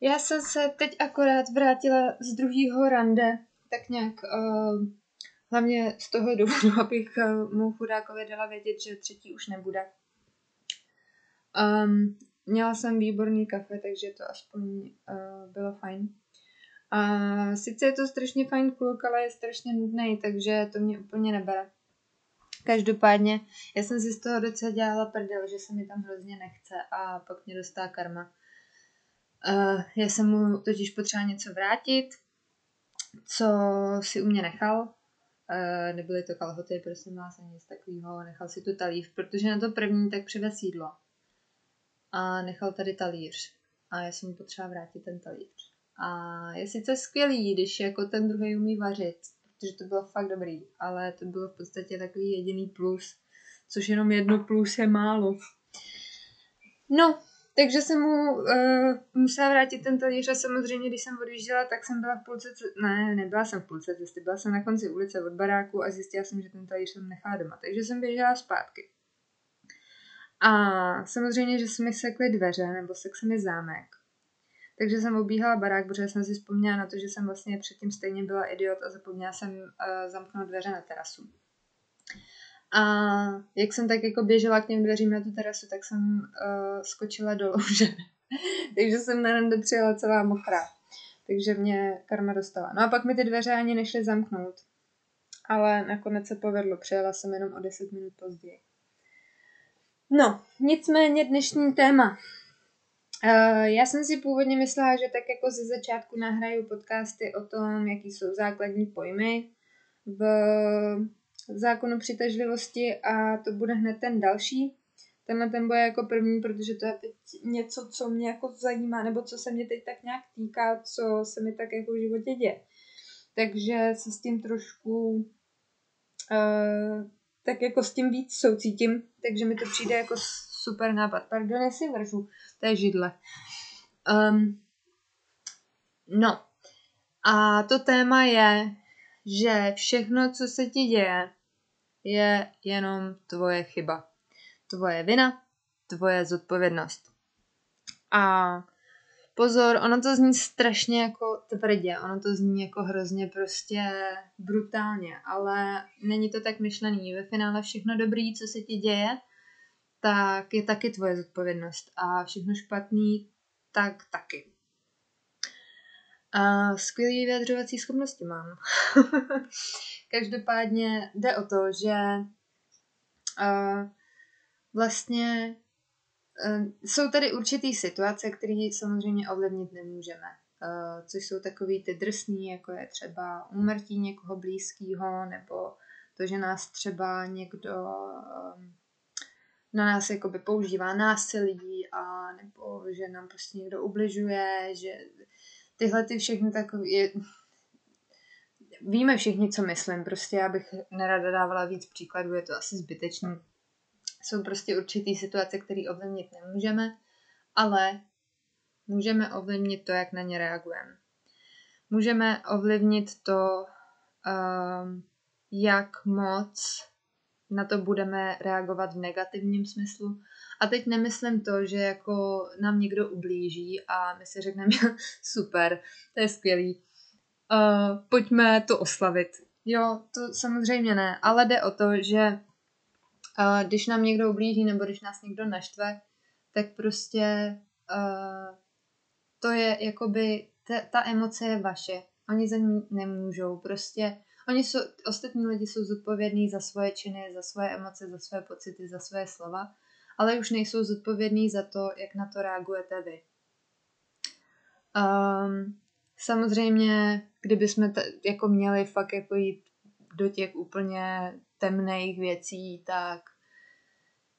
Já jsem se teď akorát vrátila z druhého rande, tak nějak uh, hlavně z toho důvodu, abych uh, mu chudákovi dala vědět, že třetí už nebude. Um, měla jsem výborný kafe, takže to aspoň uh, bylo fajn. A sice je to strašně fajn kluk, ale je strašně nudný, takže to mě úplně nebere. Každopádně, já jsem si z toho docela dělala prdel, že se mi tam hrozně nechce a pak mě dostá karma. Uh, já jsem mu totiž potřeba něco vrátit, co si u mě nechal. Uh, nebyly to kalhoty, prosím vás, ani nic takového. Nechal si tu talíř, protože na to první tak přivez jídlo. A nechal tady talíř. A já jsem mu potřeba vrátit ten talíř. A je sice skvělý, když jako ten druhý umí vařit, protože to bylo fakt dobrý, ale to bylo v podstatě takový jediný plus, což jenom jedno plus je málo. No, takže jsem mu uh, musela vrátit ten talíř a samozřejmě, když jsem odjížděla, tak jsem byla v půlce, ne, nebyla jsem v půlce cesty, byla jsem na konci ulice od baráku a zjistila jsem, že ten talíř jsem nechala doma. Takže jsem běžela zpátky. A samozřejmě, že se mi sekly dveře, nebo sek se mi zámek. Takže jsem obíhala barák, protože jsem si vzpomněla na to, že jsem vlastně předtím stejně byla idiot a zapomněla jsem uh, zamknout dveře na terasu. A jak jsem tak jako běžela k těm dveřím na tu terasu, tak jsem uh, skočila do louže. Takže jsem na rande přijela celá mokrá. Takže mě karma dostala. No a pak mi ty dveře ani nešly zamknout. Ale nakonec se povedlo. Přijela jsem jenom o 10 minut později. No, nicméně dnešní téma. Uh, já jsem si původně myslela, že tak jako ze začátku nahraju podcasty o tom, jaký jsou základní pojmy v zákonu přitažlivosti a to bude hned ten další. Tenhle ten bude jako první, protože to je teď něco, co mě jako zajímá, nebo co se mě teď tak nějak týká, co se mi tak jako v životě děje. Takže se s tím trošku uh, tak jako s tím víc soucítím, takže mi to přijde jako super nápad. Pardon, jestli vržu, to je židle. Um, no, a to téma je, že všechno, co se ti děje, je jenom tvoje chyba. Tvoje vina, tvoje zodpovědnost. A pozor, ono to zní strašně jako tvrdě, ono to zní jako hrozně prostě brutálně, ale není to tak myšlený. Ve finále všechno dobrý, co se ti děje, tak je taky tvoje zodpovědnost a všechno špatný, tak taky. A skvělý vyjadřovací schopnosti mám. Každopádně jde o to, že uh, vlastně uh, jsou tady určitý situace, které samozřejmě ovlivnit nemůžeme. Uh, což jsou takový ty drsný, jako je třeba úmrtí někoho blízkého, nebo to, že nás třeba někdo um, na nás jakoby používá násilí, a nebo že nám prostě někdo ubližuje, že tyhle ty všechny takové, víme všichni, co myslím, prostě já bych nerada dávala víc příkladů, je to asi zbytečný. Jsou prostě určitý situace, které ovlivnit nemůžeme, ale můžeme ovlivnit to, jak na ně reagujeme. Můžeme ovlivnit to, um, jak moc na to budeme reagovat v negativním smyslu. A teď nemyslím to, že jako nám někdo ublíží a my si řekneme, super, to je skvělý, uh, pojďme to oslavit. Jo, to samozřejmě ne, ale jde o to, že uh, když nám někdo ublíží nebo když nás někdo naštve, tak prostě uh, to je jakoby, ta, ta emoce je vaše. Oni za ní nemůžou, prostě oni jsou, ostatní lidi jsou zodpovědní za svoje činy, za svoje emoce, za své pocity, za své slova, ale už nejsou zodpovědní za to, jak na to reagujete vy. Um, samozřejmě kdyby jsme t- jako měli fakt jako jít do těch úplně temných věcí, tak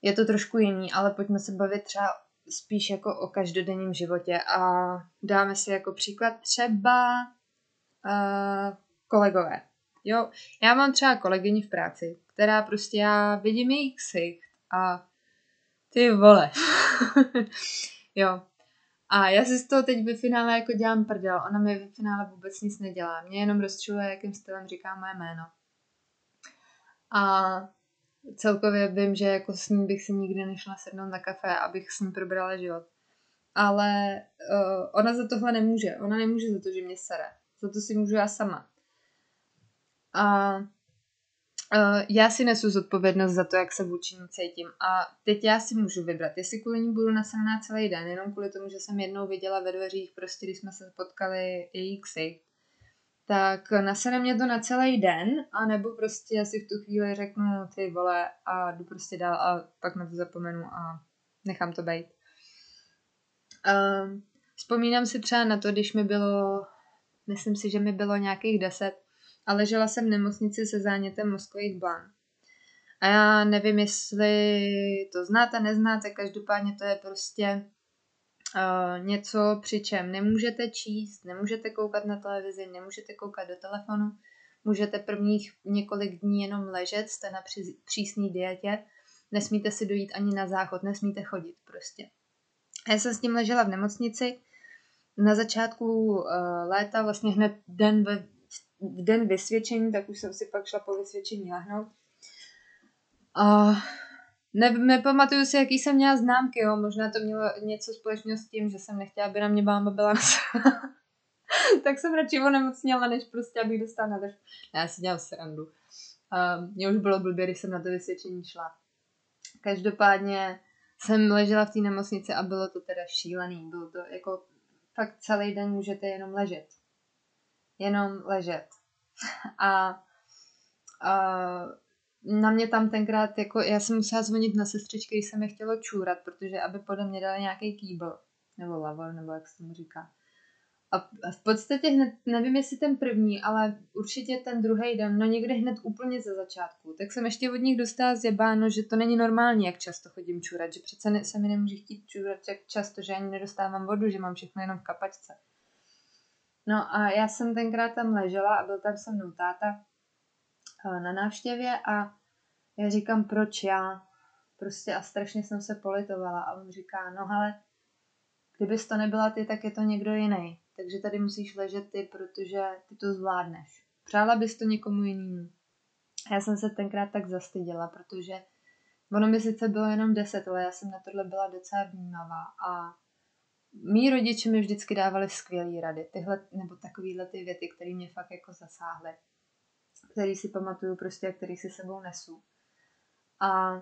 je to trošku jiný, ale pojďme se bavit třeba spíš jako o každodenním životě a dáme si jako příklad třeba uh, kolegové. Jo, já mám třeba kolegyni v práci, která prostě já vidím její ksicht a ty vole. jo. A já si z toho teď ve finále jako dělám prdel. Ona mi ve finále vůbec nic nedělá. Mě jenom rozčuluje, jakým stylem říká moje jméno. A celkově vím, že jako s ní bych si nikdy nešla sednout na kafe, abych s ní probrala život. Ale uh, ona za tohle nemůže. Ona nemůže za to, že mě sere. Za to si můžu já sama. A uh, já si nesu zodpovědnost za to, jak se vůči ní cítím. A teď já si můžu vybrat, jestli kvůli ní budu nasraná celý den, jenom kvůli tomu, že jsem jednou viděla ve dveřích, prostě když jsme se potkali její ksy, tak nasene mě to na celý den, anebo prostě já si v tu chvíli řeknu ty vole a jdu prostě dál a pak na to zapomenu a nechám to být. Uh, vzpomínám si třeba na to, když mi bylo, myslím si, že mi bylo nějakých deset, a ležela jsem v nemocnici se zánětem mozkových blán. A já nevím, jestli to znáte, neznáte, každopádně to je prostě uh, něco, při čem nemůžete číst, nemůžete koukat na televizi, nemůžete koukat do telefonu, můžete prvních několik dní jenom ležet, jste na při, přísné dietě, nesmíte si dojít ani na záchod, nesmíte chodit prostě. A já jsem s tím ležela v nemocnici, na začátku uh, léta, vlastně hned den ve v den vysvědčení, tak už jsem si pak šla po vysvědčení lehnout. A ne, nepamatuju si, jaký jsem měla známky, jo. možná to mělo něco společného s tím, že jsem nechtěla, aby na mě máma byla tak jsem radši onemocněla, než prostě, abych dostala na drž. Já si dělám srandu. Uh, mě už bylo blbě, když jsem na to vysvědčení šla. Každopádně jsem ležela v té nemocnici a bylo to teda šílený. Bylo to jako fakt celý den můžete jenom ležet jenom ležet. A, a na mě tam tenkrát, jako já jsem musela zvonit na sestřičky, když se mi chtělo čůrat, protože aby podle mě dali nějaký kýbl, nebo lavor, nebo jak se tomu říká. A v podstatě hned, nevím jestli ten první, ale určitě ten druhý den, no někdy hned úplně ze začátku, tak jsem ještě od nich dostala zjebáno, že to není normální, jak často chodím čůrat, že přece ne, se mi nemůže chtít čůrat tak často, že ani nedostávám vodu, že mám všechno jenom v kapačce. No a já jsem tenkrát tam ležela a byl tam se mnou táta eh, na návštěvě a já říkám, proč já? Prostě a strašně jsem se politovala a on říká, no ale kdybys to nebyla ty, tak je to někdo jiný. Takže tady musíš ležet ty, protože ty to zvládneš. Přála bys to někomu jinému. Já jsem se tenkrát tak zastyděla, protože ono mi sice bylo jenom deset, ale já jsem na tohle byla docela vnímavá a mý rodiče mi vždycky dávali skvělé rady, tyhle, nebo takovýhle ty věty, které mě fakt jako zasáhly, který si pamatuju prostě a který si sebou nesu. A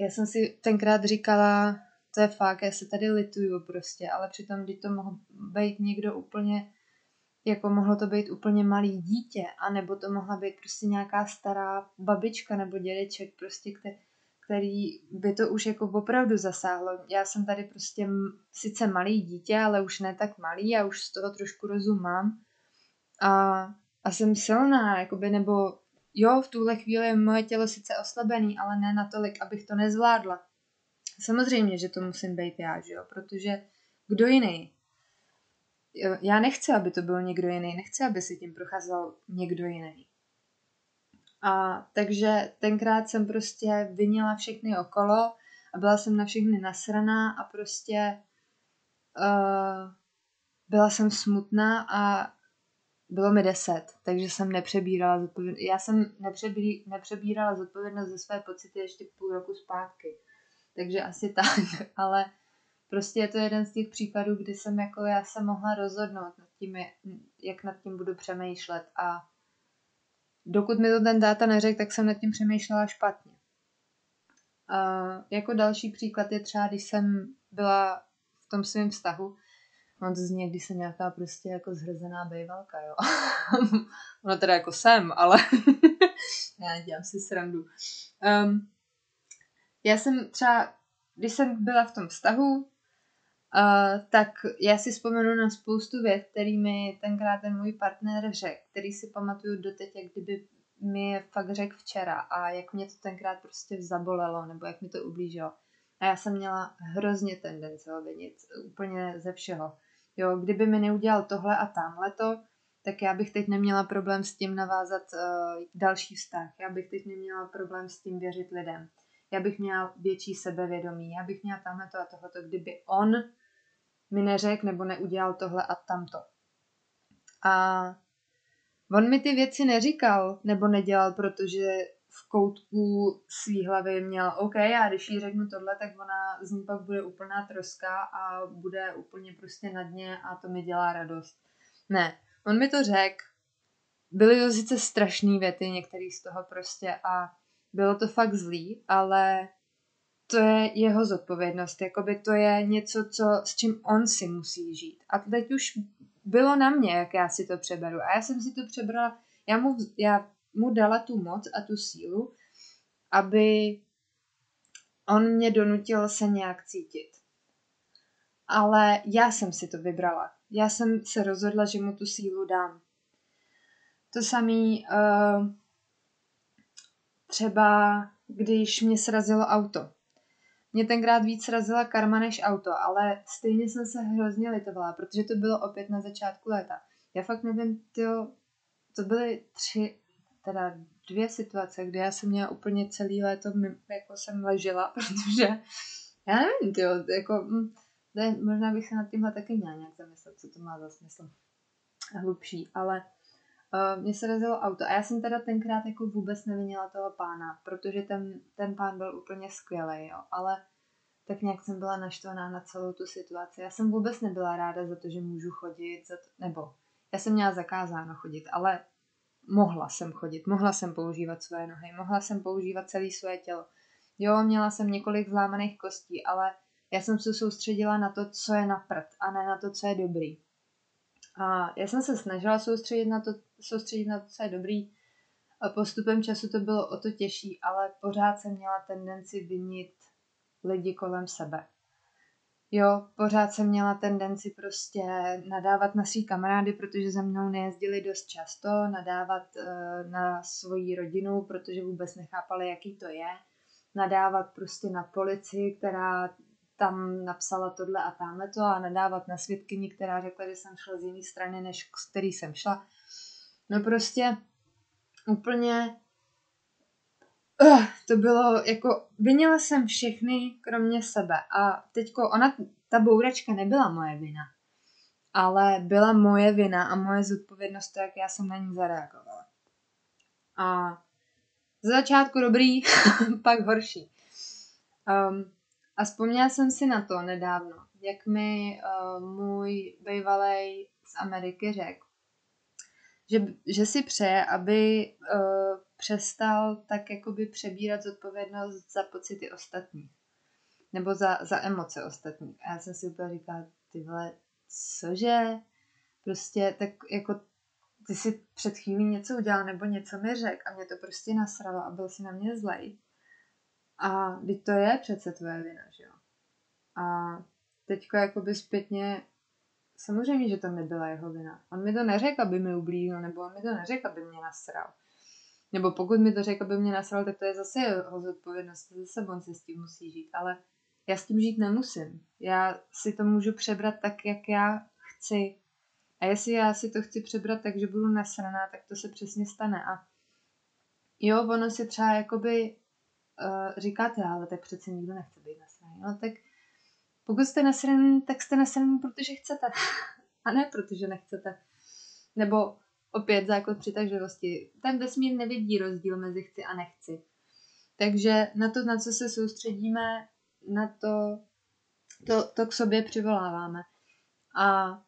já jsem si tenkrát říkala, to je fakt, já se tady lituju prostě, ale přitom, když to mohl být někdo úplně, jako mohlo to být úplně malý dítě, anebo to mohla být prostě nějaká stará babička nebo dědeček, prostě, který, který by to už jako opravdu zasáhlo. Já jsem tady prostě sice malý dítě, ale už ne tak malý, já už z toho trošku rozum mám. A, a jsem silná, jakoby, nebo jo, v tuhle chvíli je moje tělo sice oslabený, ale ne natolik, abych to nezvládla. Samozřejmě, že to musím být já, že jo, protože kdo jiný? Já nechci, aby to byl někdo jiný, nechci, aby si tím procházel někdo jiný. A takže tenkrát jsem prostě vinila všechny okolo a byla jsem na všechny nasraná a prostě uh, byla jsem smutná a bylo mi deset, takže jsem nepřebírala zodpovědnost. Já jsem nepřebí, nepřebírala zodpovědnost za své pocity ještě půl roku zpátky. Takže asi tak, ale prostě je to jeden z těch případů, kdy jsem jako já se mohla rozhodnout nad tím, jak nad tím budu přemýšlet a dokud mi to ten dáta neřekl, tak jsem nad tím přemýšlela špatně. A jako další příklad je třeba, když jsem byla v tom svém vztahu, on to zní, když jsem nějaká prostě jako zhrzená bejvalka, jo. ono teda jako jsem, ale já dělám si srandu. Um, já jsem třeba, když jsem byla v tom vztahu, Uh, tak já si vzpomenu na spoustu věc, který mi tenkrát ten můj partner řekl, který si pamatuju doteď, jak kdyby mi je fakt řekl včera a jak mě to tenkrát prostě zabolelo, nebo jak mi to ublížilo. A já jsem měla hrozně tendence ho vinit, úplně ze všeho. Jo, kdyby mi neudělal tohle a tamhle to, tak já bych teď neměla problém s tím navázat uh, další vztah. Já bych teď neměla problém s tím věřit lidem. Já bych měla větší sebevědomí. Já bych měla tamhle to a tohleto, kdyby on mi neřekl nebo neudělal tohle a tamto. A on mi ty věci neříkal nebo nedělal, protože v koutku svý hlavy měl, OK, já když jí řeknu tohle, tak ona z ní pak bude úplná troska a bude úplně prostě na dně a to mi dělá radost. Ne, on mi to řekl, byly to sice strašné věty, některý z toho prostě a bylo to fakt zlý, ale to je jeho zodpovědnost, jakoby to je něco, co, s čím on si musí žít. A teď už bylo na mě, jak já si to přeberu. A já jsem si to přebrala, já mu, já mu dala tu moc a tu sílu, aby on mě donutil se nějak cítit. Ale já jsem si to vybrala. Já jsem se rozhodla, že mu tu sílu dám. To samý uh, třeba, když mě srazilo auto. Mě tenkrát víc srazila karma než auto, ale stejně jsem se hrozně litovala, protože to bylo opět na začátku léta. Já fakt nevím, tyjo, to byly tři, teda dvě situace, kde já jsem měla úplně celý léto, jako jsem ležela, protože já nevím, tyjo, jako, hm, ne, možná bych se nad tímhle taky měla nějak zamyslet, co to má za smysl. Hlubší, ale uh, mně se razilo auto a já jsem teda tenkrát jako vůbec nevinila toho pána, protože ten, ten pán byl úplně skvělý, jo, ale tak nějak jsem byla naštvaná na celou tu situaci. Já jsem vůbec nebyla ráda za to, že můžu chodit, za to, nebo já jsem měla zakázáno chodit, ale mohla jsem chodit, mohla jsem používat své nohy, mohla jsem používat celé své tělo. Jo, měla jsem několik zlámaných kostí, ale já jsem se soustředila na to, co je na prd a ne na to, co je dobrý. A já jsem se snažila soustředit na to, soustředit na to, co je dobrý. A postupem času to bylo o to těžší, ale pořád jsem měla tendenci vinit lidi kolem sebe. Jo, pořád jsem měla tendenci prostě nadávat na svý kamarády, protože za mnou nejezdili dost často, nadávat uh, na svoji rodinu, protože vůbec nechápali, jaký to je, nadávat prostě na policii, která tam napsala tohle a tamhle to a nadávat na svědkyni, která řekla, že jsem šla z jiné strany, než z který jsem šla. No prostě úplně uh, to bylo jako, vinila jsem všechny, kromě sebe. A teďko, ona, ta bouračka nebyla moje vina, ale byla moje vina a moje zodpovědnost to, jak já jsem na ní zareagovala. A za začátku dobrý, pak horší. Um, a vzpomněla jsem si na to nedávno, jak mi uh, můj bývalý z Ameriky řekl, že, že si přeje, aby uh, přestal tak jakoby přebírat zodpovědnost za pocity ostatních. Nebo za, za emoce ostatních. A já jsem si úplně říkala, ty vole, cože? Prostě tak jako ty si před chvílí něco udělal nebo něco mi řekl a mě to prostě nasralo a byl si na mě zlej. A teď to je přece tvoje vina, že jo? A teďko jakoby zpětně samozřejmě, že to nebyla jeho vina. On mi to neřekl, aby mi ublížil, nebo on mi to neřekl, aby mě nasral. Nebo pokud mi to řekl, aby mě nasral, tak to je zase jeho zodpovědnost, zase on si s tím musí žít. Ale já s tím žít nemusím. Já si to můžu přebrat tak, jak já chci. A jestli já si to chci přebrat tak, že budu nasraná, tak to se přesně stane. A jo, ono si třeba jakoby uh, říkáte, ale tak přece nikdo nechce být nasraný. No tak pokud jste nasraný, tak jste nasraný, protože chcete. A ne protože nechcete. Nebo opět zákon přitažlivosti. Ten vesmír nevidí rozdíl mezi chci a nechci. Takže na to, na co se soustředíme, na to, to, to k sobě přivoláváme. A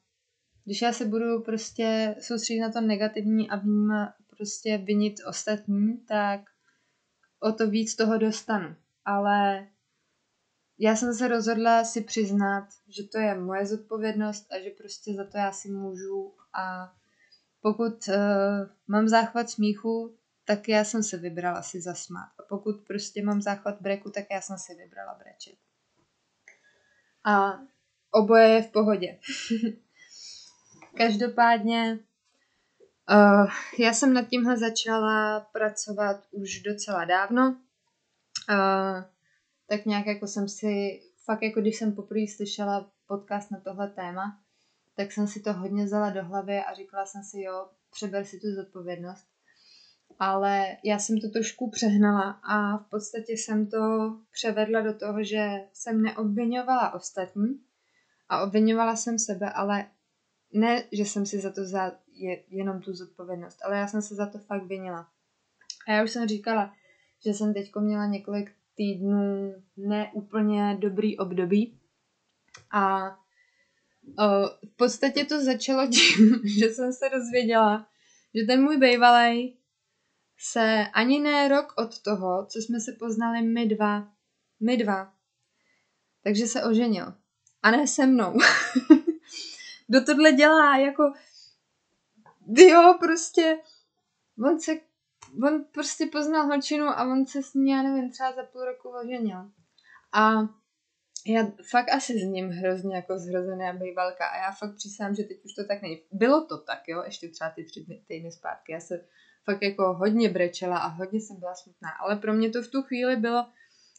když já se budu prostě soustředit na to negativní a vnímat, prostě vinit ostatní, tak o to víc toho dostanu. Ale já jsem se rozhodla si přiznat, že to je moje zodpovědnost a že prostě za to já si můžu a pokud uh, mám záchvat smíchu, tak já jsem se vybrala si zasmát. A pokud prostě mám záchvat breku, tak já jsem si vybrala brečet. A oboje je v pohodě. Každopádně uh, já jsem nad tímhle začala pracovat už docela dávno. Uh, tak nějak jako jsem si, fakt jako když jsem poprvé slyšela podcast na tohle téma, tak jsem si to hodně vzala do hlavy a říkala jsem si, jo, přeber si tu zodpovědnost. Ale já jsem to trošku přehnala a v podstatě jsem to převedla do toho, že jsem neobvinovala ostatní a obvinovala jsem sebe, ale ne, že jsem si za to je, jenom tu zodpovědnost, ale já jsem se za to fakt vinila. A já už jsem říkala, že jsem teď měla několik týdnů neúplně dobrý období a o, v podstatě to začalo tím, že jsem se dozvěděla, že ten můj bejvalej se ani ne rok od toho, co jsme se poznali my dva, my dva, takže se oženil. A ne se mnou. Kdo tohle dělá, jako jo, prostě on se on prostě poznal holčinu a on se s ní, já nevím, třeba za půl roku oženil. A já fakt asi s ním hrozně jako zhrozená bývalka a já fakt přísám, že teď už to tak není. Bylo to tak, jo, ještě třeba ty tři týdny zpátky. Já se fakt jako hodně brečela a hodně jsem byla smutná, ale pro mě to v tu chvíli bylo,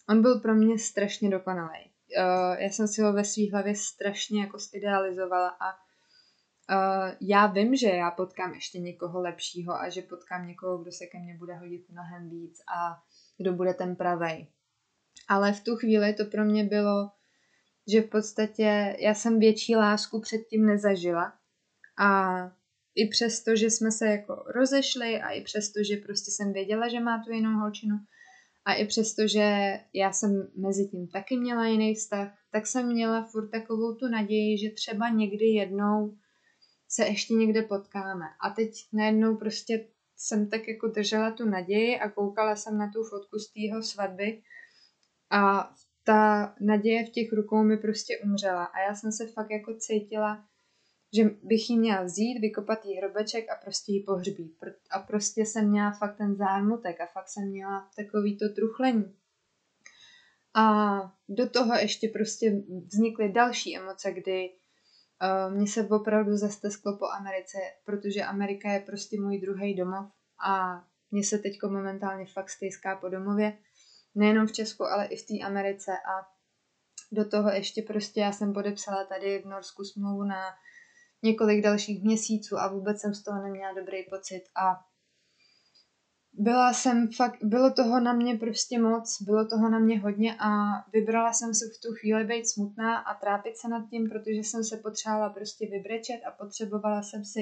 on byl pro mě strašně dokonalý. Uh, já jsem si ho ve své hlavě strašně jako zidealizovala a Uh, já vím, že já potkám ještě někoho lepšího a že potkám někoho, kdo se ke mně bude hodit mnohem víc a kdo bude ten pravej. Ale v tu chvíli to pro mě bylo, že v podstatě já jsem větší lásku předtím nezažila a i přesto, že jsme se jako rozešli a i přesto, že prostě jsem věděla, že má tu jinou holčinu a i přesto, že já jsem mezi tím taky měla jiný vztah, tak jsem měla furt takovou tu naději, že třeba někdy jednou se ještě někde potkáme. A teď najednou prostě jsem tak jako držela tu naději a koukala jsem na tu fotku z tého svatby a ta naděje v těch rukou mi prostě umřela a já jsem se fakt jako cítila, že bych ji měla vzít, vykopat jí hrobeček a prostě ji pohřbít. A prostě jsem měla fakt ten zármutek a fakt jsem měla takový to truchlení. A do toho ještě prostě vznikly další emoce, kdy mně se opravdu zastesklo po Americe, protože Amerika je prostě můj druhý domov a mně se teď momentálně fakt stejská po domově. Nejenom v Česku, ale i v té Americe a do toho ještě prostě já jsem podepsala tady v Norsku smlouvu na několik dalších měsíců a vůbec jsem z toho neměla dobrý pocit a byla jsem fakt, bylo toho na mě prostě moc, bylo toho na mě hodně a vybrala jsem se v tu chvíli být smutná a trápit se nad tím, protože jsem se potřebovala prostě vybrečet a potřebovala jsem si,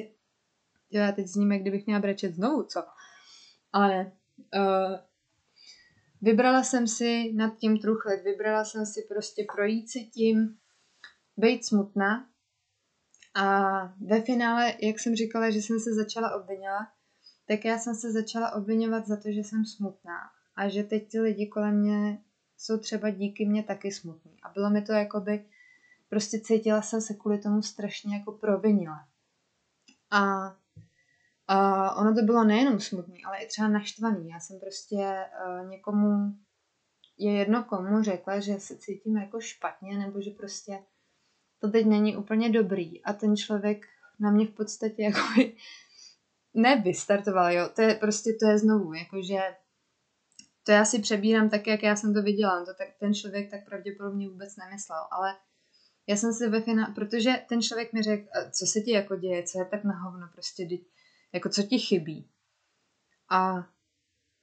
jo, já teď jak kdybych měla brečet znovu, co? Ale ne. Uh, vybrala jsem si nad tím truchlet, vybrala jsem si prostě projít si tím, být smutná a ve finále, jak jsem říkala, že jsem se začala obvinovat, tak já jsem se začala obvinovat za to, že jsem smutná a že teď ty lidi kolem mě jsou třeba díky mě taky smutní. A bylo mi to jakoby, prostě cítila jsem se kvůli tomu strašně jako provinila. A, a ono to bylo nejenom smutný, ale i třeba naštvaný. Já jsem prostě uh, někomu, je jedno komu řekla, že se cítím jako špatně, nebo že prostě to teď není úplně dobrý. A ten člověk na mě v podstatě jako ne vystartoval, jo, to je prostě, to je znovu, jakože to já si přebírám tak, jak já jsem to viděla, to tak, ten člověk tak pravděpodobně vůbec nemyslel, ale já jsem si ve finále, protože ten člověk mi řekl, co se ti jako děje, co je tak na hovno, prostě, jako co ti chybí. A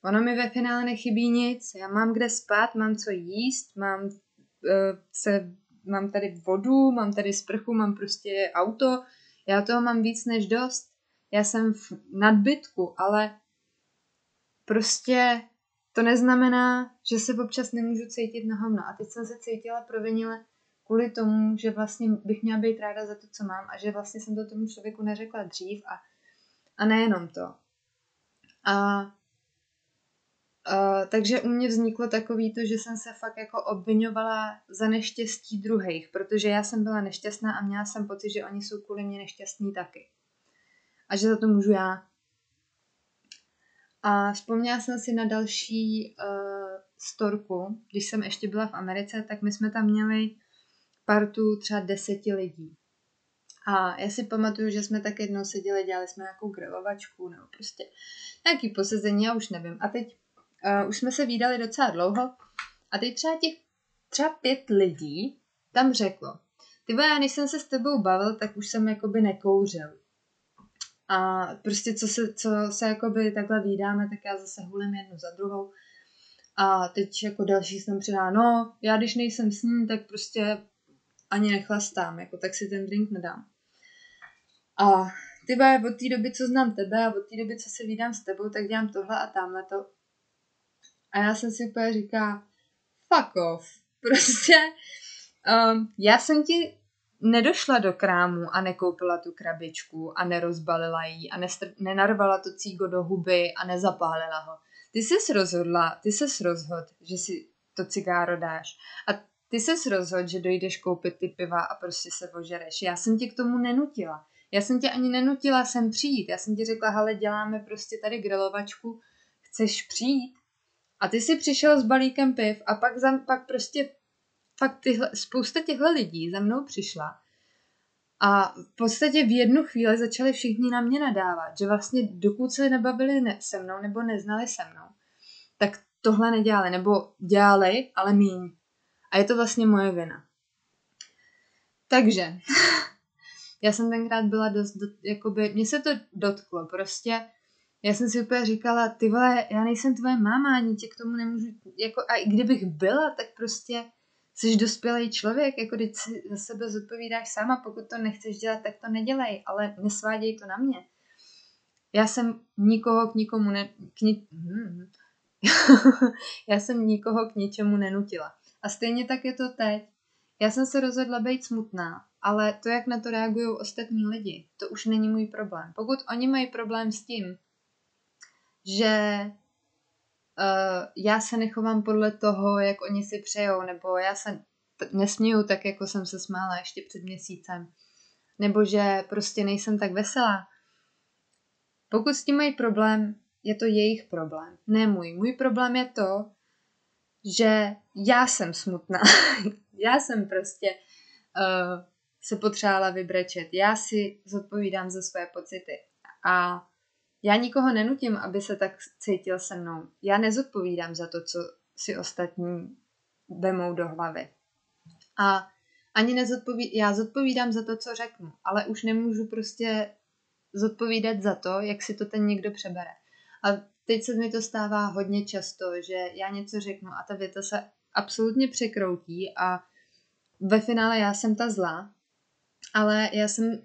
ono mi ve finále nechybí nic, já mám kde spát, mám co jíst, mám, uh, se, mám tady vodu, mám tady sprchu, mám prostě auto, já toho mám víc než dost já jsem v nadbytku, ale prostě to neznamená, že se občas nemůžu cítit na hovno. A teď jsem se cítila provinile kvůli tomu, že vlastně bych měla být ráda za to, co mám a že vlastně jsem to tomu člověku neřekla dřív a, a nejenom to. A Uh, takže u mě vzniklo takový to, že jsem se fakt jako obvinovala za neštěstí druhých, protože já jsem byla nešťastná a měla jsem pocit, že oni jsou kvůli mě nešťastní taky a že za to můžu já. A vzpomněla jsem si na další uh, storku, když jsem ještě byla v Americe, tak my jsme tam měli partu třeba deseti lidí. A já si pamatuju, že jsme tak jednou seděli, dělali jsme nějakou grilovačku nebo prostě nějaký posezení, já už nevím. A teď uh, už jsme se výdali docela dlouho a teď třeba těch třeba pět lidí tam řeklo, ty já než jsem se s tebou bavil, tak už jsem jakoby nekouřil. A prostě co se, co se jakoby takhle výdáme, tak já zase hulím jednu za druhou. A teď jako další jsem přidá, no, já když nejsem s ním, tak prostě ani nechlastám, jako tak si ten drink nedám. A ty od té doby, co znám tebe a od té doby, co se vídám s tebou, tak dělám tohle a tamhle to. A já jsem si úplně říká, fuck off. Prostě um, já jsem ti nedošla do krámu a nekoupila tu krabičku a nerozbalila ji a nestr- nenarvala to cígo do huby a nezapálila ho. Ty jsi rozhodla, ty jsi rozhodl, že si to cigáro dáš a ty jsi rozhodl, že dojdeš koupit ty piva a prostě se ožereš. Já jsem tě k tomu nenutila. Já jsem tě ani nenutila sem přijít. Já jsem ti řekla, hele, děláme prostě tady grilovačku, chceš přijít? A ty si přišel s balíkem piv a pak, za, pak prostě fakt tyhle, spousta těchto lidí za mnou přišla a v podstatě v jednu chvíli začali všichni na mě nadávat, že vlastně dokud se nebavili ne, se mnou nebo neznali se mnou, tak tohle nedělali, nebo dělali, ale míň. A je to vlastně moje vina. Takže, já jsem tenkrát byla dost, do, jakoby, mně se to dotklo, prostě já jsem si úplně říkala, ty vole, já nejsem tvoje máma, ani tě k tomu nemůžu, jako, a i kdybych byla, tak prostě jsi dospělý člověk, jako když si za sebe zodpovídáš sama, pokud to nechceš dělat, tak to nedělej, ale nesváděj to na mě. Já jsem nikoho k nikomu ne... K ni... hmm. já jsem nikoho k ničemu nenutila. A stejně tak je to teď. Já jsem se rozhodla být smutná, ale to, jak na to reagují ostatní lidi, to už není můj problém. Pokud oni mají problém s tím, že uh, já se nechovám podle toho, jak oni si přejou, nebo já se nesměju tak, jako jsem se smála ještě před měsícem, nebo že prostě nejsem tak veselá. Pokud s tím mají problém, je to jejich problém, ne můj. Můj problém je to, že já jsem smutná. já jsem prostě uh, se potřebovala vybrečet. Já si zodpovídám za své pocity. A já nikoho nenutím, aby se tak cítil se mnou. Já nezodpovídám za to, co si ostatní vemou do hlavy. A ani nezodpovídám, já zodpovídám za to, co řeknu, ale už nemůžu prostě zodpovídat za to, jak si to ten někdo přebere. A teď se mi to stává hodně často, že já něco řeknu a ta věta se absolutně překroutí a ve finále já jsem ta zlá, ale já jsem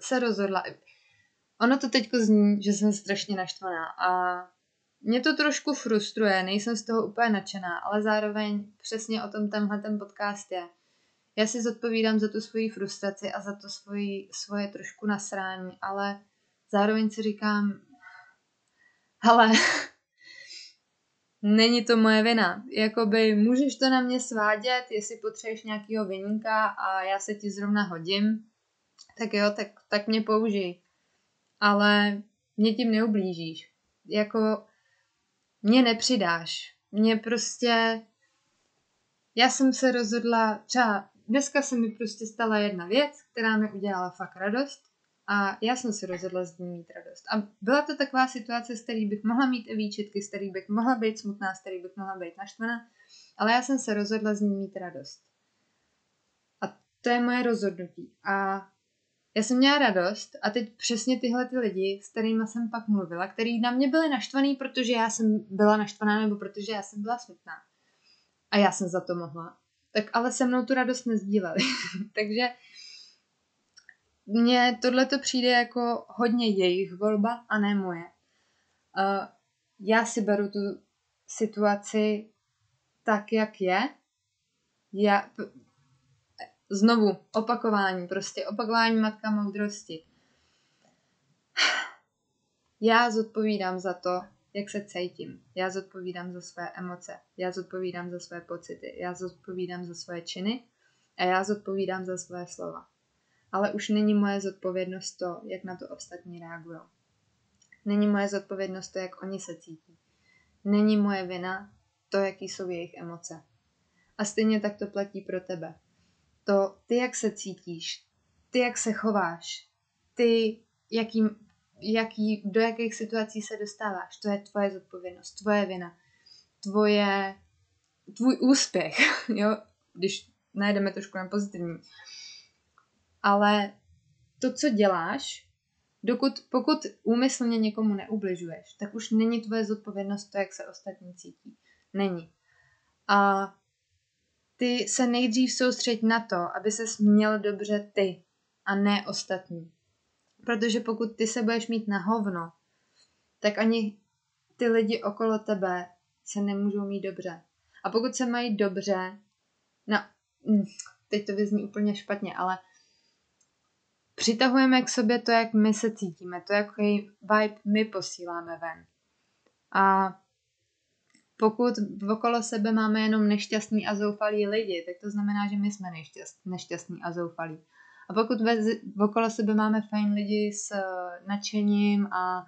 se rozhodla, Ono to teďko zní, že jsem strašně naštvaná a mě to trošku frustruje, nejsem z toho úplně nadšená, ale zároveň přesně o tom tenhle ten podcast je. Já si zodpovídám za tu svoji frustraci a za to svoji, svoje trošku nasrání, ale zároveň si říkám, ale není to moje vina. Jakoby můžeš to na mě svádět, jestli potřebuješ nějakého vyníka a já se ti zrovna hodím, tak jo, tak, tak mě použij ale mě tím neublížíš. Jako mě nepřidáš. Mě prostě... Já jsem se rozhodla, třeba dneska se mi prostě stala jedna věc, která mi udělala fakt radost a já jsem se rozhodla z ní mít radost. A byla to taková situace, z který bych mohla mít i výčitky, z který bych mohla být smutná, z který bych mohla být naštvaná, ale já jsem se rozhodla z ní mít radost. A to je moje rozhodnutí. A já jsem měla radost a teď přesně tyhle ty lidi, s kterými jsem pak mluvila, který na mě byli naštvaný, protože já jsem byla naštvaná nebo protože já jsem byla smutná. A já jsem za to mohla. Tak ale se mnou tu radost nezdíleli. Takže mně tohle to přijde jako hodně jejich volba a ne moje. Uh, já si beru tu situaci tak, jak je. Já, Znovu, opakování, prostě opakování matka moudrosti. Já zodpovídám za to, jak se cítím. Já zodpovídám za své emoce. Já zodpovídám za své pocity. Já zodpovídám za své činy a já zodpovídám za své slova. Ale už není moje zodpovědnost to, jak na to ostatní reagují. Není moje zodpovědnost to, jak oni se cítí. Není moje vina to, jaký jsou jejich emoce. A stejně tak to platí pro tebe to ty, jak se cítíš, ty, jak se chováš, ty, jaký, jaký, do jakých situací se dostáváš, to je tvoje zodpovědnost, tvoje vina, tvoje, tvůj úspěch, jo, když najdeme trošku na pozitivní. Ale to, co děláš, dokud, pokud úmyslně někomu neubližuješ, tak už není tvoje zodpovědnost to, jak se ostatní cítí. Není. A ty se nejdřív soustřeď na to, aby se měl dobře ty a ne ostatní. Protože pokud ty se budeš mít na hovno, tak ani ty lidi okolo tebe se nemůžou mít dobře. A pokud se mají dobře, no, teď to vyzní úplně špatně, ale přitahujeme k sobě to, jak my se cítíme, to, jaký vibe my posíláme ven. A pokud okolo sebe máme jenom nešťastný a zoufalý lidi, tak to znamená, že my jsme nešťastní a zoufalí. A pokud ve, okolo sebe máme fajn lidi s eh, nadšením a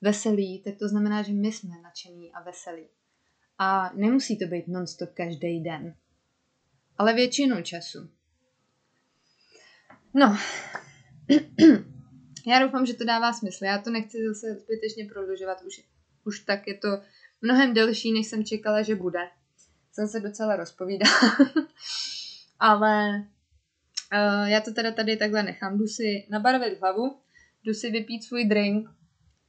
veselí, tak to znamená, že my jsme nadšení a veselí. A nemusí to být nonstop každý den, ale většinu času. No, já doufám, že to dává smysl. Já to nechci zase zbytečně prodlužovat, už, už tak je to mnohem delší, než jsem čekala, že bude. Jsem se docela rozpovídala. Ale uh, já to teda tady takhle nechám. Jdu si nabarvit hlavu, jdu si vypít svůj drink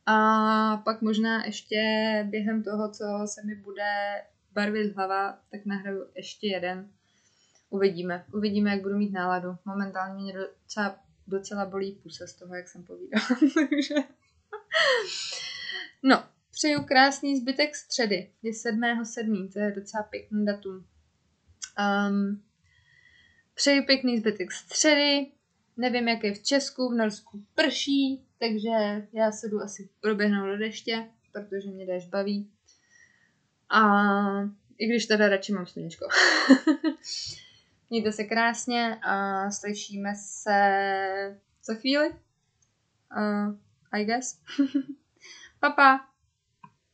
a pak možná ještě během toho, co se mi bude barvit hlava, tak nahraju ještě jeden. Uvidíme. Uvidíme, jak budu mít náladu. Momentálně mě docela, docela bolí pusa z toho, jak jsem povídala. Takže... no, přeju krásný zbytek středy. Je 7.7. To je docela pěkný datum. Um, přeju pěkný zbytek středy. Nevím, jak je v Česku, v Norsku prší, takže já se jdu asi proběhnout do deště, protože mě déšť baví. A i když teda radši mám sluníčko. Mějte se krásně a slyšíme se za chvíli. Uh, I guess. pa, pa.